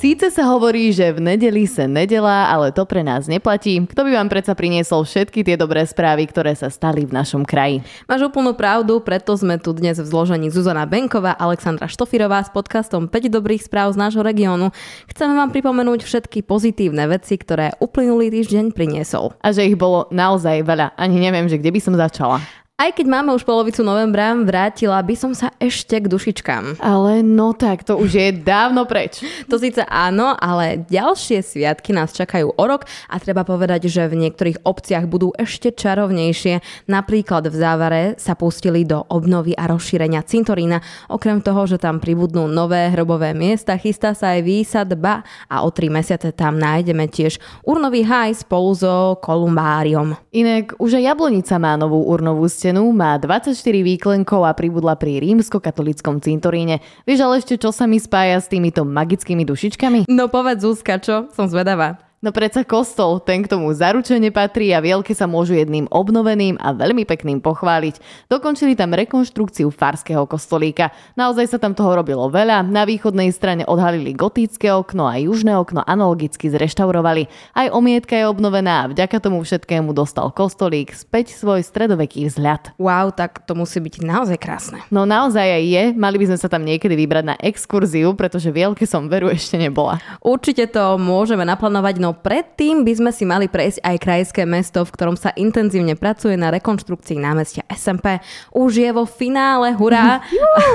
Síce sa hovorí, že v nedeli sa nedela, ale to pre nás neplatí. Kto by vám predsa priniesol všetky tie dobré správy, ktoré sa stali v našom kraji? Máš úplnú pravdu, preto sme tu dnes v zložení Zuzana Benková, Alexandra Štofirová s podcastom 5 dobrých správ z nášho regiónu. Chceme vám pripomenúť všetky pozitívne veci, ktoré uplynulý týždeň priniesol. A že ich bolo naozaj veľa. Ani neviem, že kde by som začala. Aj keď máme už polovicu novembra, vrátila by som sa ešte k dušičkám. Ale no tak, to už je dávno preč. To síce áno, ale ďalšie sviatky nás čakajú o rok a treba povedať, že v niektorých obciach budú ešte čarovnejšie. Napríklad v závare sa pustili do obnovy a rozšírenia cintorína. Okrem toho, že tam pribudnú nové hrobové miesta, chystá sa aj výsadba a o tri mesiace tam nájdeme tiež urnový haj spolu so kolumbáriom. Inak už aj Jablonica má novú urnovú stenu stenu, má 24 výklenkov a pribudla pri rímsko-katolickom cintoríne. Vieš ale ešte, čo sa mi spája s týmito magickými dušičkami? No povedz Zuzka, čo? Som zvedavá. No predsa kostol, ten k tomu zaručene patrí a vielke sa môžu jedným obnoveným a veľmi pekným pochváliť. Dokončili tam rekonštrukciu farského kostolíka. Naozaj sa tam toho robilo veľa. Na východnej strane odhalili gotické okno a južné okno analogicky zreštaurovali. Aj omietka je obnovená a vďaka tomu všetkému dostal kostolík späť svoj stredoveký vzhľad. Wow, tak to musí byť naozaj krásne. No naozaj aj je. Mali by sme sa tam niekedy vybrať na exkurziu, pretože vielke som veru ešte nebola. Určite to môžeme naplánovať, no No predtým by sme si mali prejsť aj krajské mesto, v ktorom sa intenzívne pracuje na rekonštrukcii námestia SMP. Už je vo finále, hurá!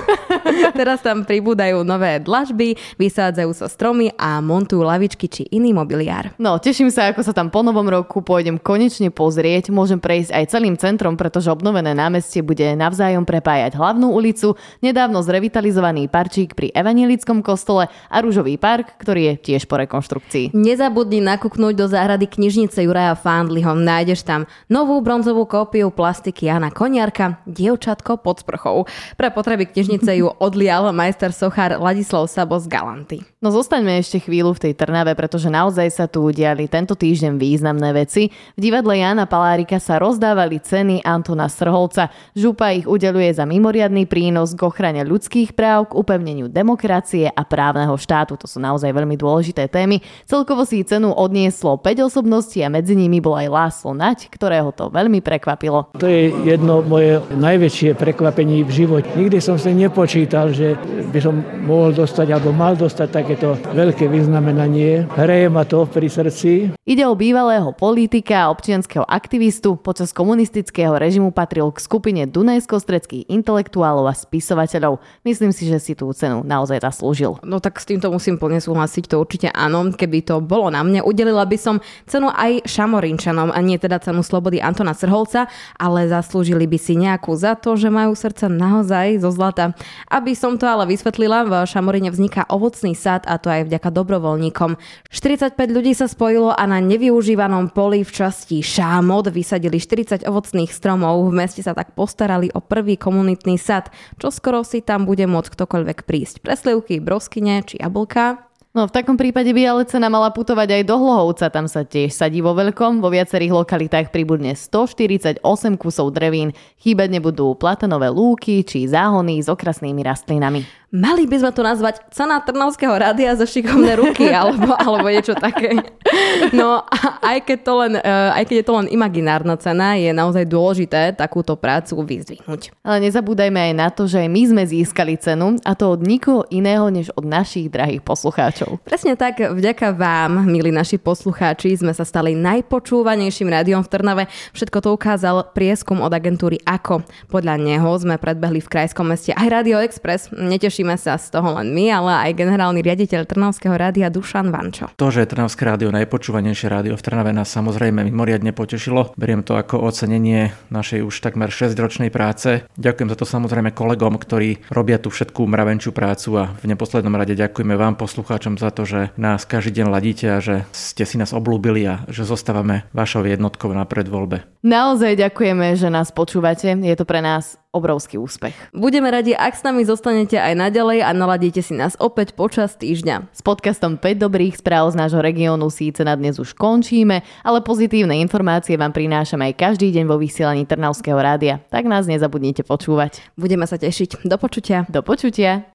Teraz tam pribúdajú nové dlažby, vysádzajú sa stromy a montujú lavičky či iný mobiliár. No, teším sa, ako sa tam po novom roku pôjdem konečne pozrieť. Môžem prejsť aj celým centrom, pretože obnovené námestie bude navzájom prepájať hlavnú ulicu, nedávno zrevitalizovaný parčík pri Evanielickom kostole a rúžový park, ktorý je tiež po rekonštrukcii. Nezabudni nakúknúť do záhrady knižnice Juraja Fandliho. Nájdeš tam novú bronzovú kópiu plastiky Jana Koniarka, dievčatko pod sprchou. Pre potreby knižnice ju odlial majster sochár Ladislav Sabo z Galanty. No zostaňme ešte chvíľu v tej Trnave, pretože naozaj sa tu udiali tento týždeň významné veci. V divadle Jana Palárika sa rozdávali ceny Antona Srholca. Župa ich udeluje za mimoriadný prínos k ochrane ľudských práv, k upevneniu demokracie a právneho štátu. To sú naozaj veľmi dôležité témy. Celkovo si cenu odnieslo 5 osobností a medzi nimi bol aj Láslo Nať, ktorého to veľmi prekvapilo. To je jedno moje najväčšie prekvapenie v živote. Nikdy som si nepočítal, že by som mohol dostať alebo mal dostať takéto veľké vyznamenanie. Hreje ma to pri srdci. Ide o bývalého politika a občianského aktivistu. Počas komunistického režimu patril k skupine Dunajsko-stredských intelektuálov a spisovateľov. Myslím si, že si tú cenu naozaj zaslúžil. No tak s týmto musím plne súhlasiť, to určite áno. Keby to bolo na mne, udelila by som cenu aj Šamorinčanom a nie teda cenu slobody Antona Srholca, ale zaslúžili by si nejakú za to, že majú srdce naozaj zo zlata. Aby som to ale vysvetlila, v Šamorine vzniká ovocný sad a to aj vďaka dobrovoľníkom. 45 ľudí sa spojilo a na nevyužívanom poli v časti Šámod vysadili 40 ovocných stromov. V meste sa tak postarali o prvý komunitný sad, čo skoro si tam bude môcť ktokoľvek prísť. Preslivky, broskyne či jablka No v takom prípade by ale cena mala putovať aj do Hlohovca, tam sa tiež sadí vo veľkom, vo viacerých lokalitách pribudne 148 kusov drevín, chýbať nebudú platanové lúky či záhony s okrasnými rastlinami. Mali by sme to nazvať cena Trnavského rádia za šikovné ruky alebo, alebo niečo také. No aj keď, to len, e, aj keď je to len imaginárna cena, je naozaj dôležité takúto prácu vyzdvihnúť. Ale nezabúdajme aj na to, že my sme získali cenu a to od nikoho iného než od našich drahých poslucháčov. Presne tak, vďaka vám, milí naši poslucháči, sme sa stali najpočúvanejším rádiom v Trnave. Všetko to ukázal prieskum od agentúry AKO. Podľa neho sme predbehli v krajskom meste aj Radio Express. Neteším Tešíme sa z toho len my, ale aj generálny riaditeľ Trnavského rádia Dušan Vančo. To, že je Trnavské rádio najpočúvanejšie rádio v Trnave nás samozrejme mimoriadne potešilo. Beriem to ako ocenenie našej už takmer 6-ročnej práce. Ďakujem za to samozrejme kolegom, ktorí robia tú všetkú mravenčú prácu a v neposlednom rade ďakujeme vám poslucháčom za to, že nás každý deň ladíte a že ste si nás oblúbili a že zostávame vašou jednotkou na predvoľbe. Naozaj ďakujeme, že nás počúvate. Je to pre nás obrovský úspech. Budeme radi, ak s nami zostanete aj naďalej a naladíte si nás opäť počas týždňa. S podcastom 5 dobrých správ z nášho regiónu síce na dnes už končíme, ale pozitívne informácie vám prinášame aj každý deň vo vysielaní Trnavského rádia. Tak nás nezabudnite počúvať. Budeme sa tešiť. Do počutia. Do počutia.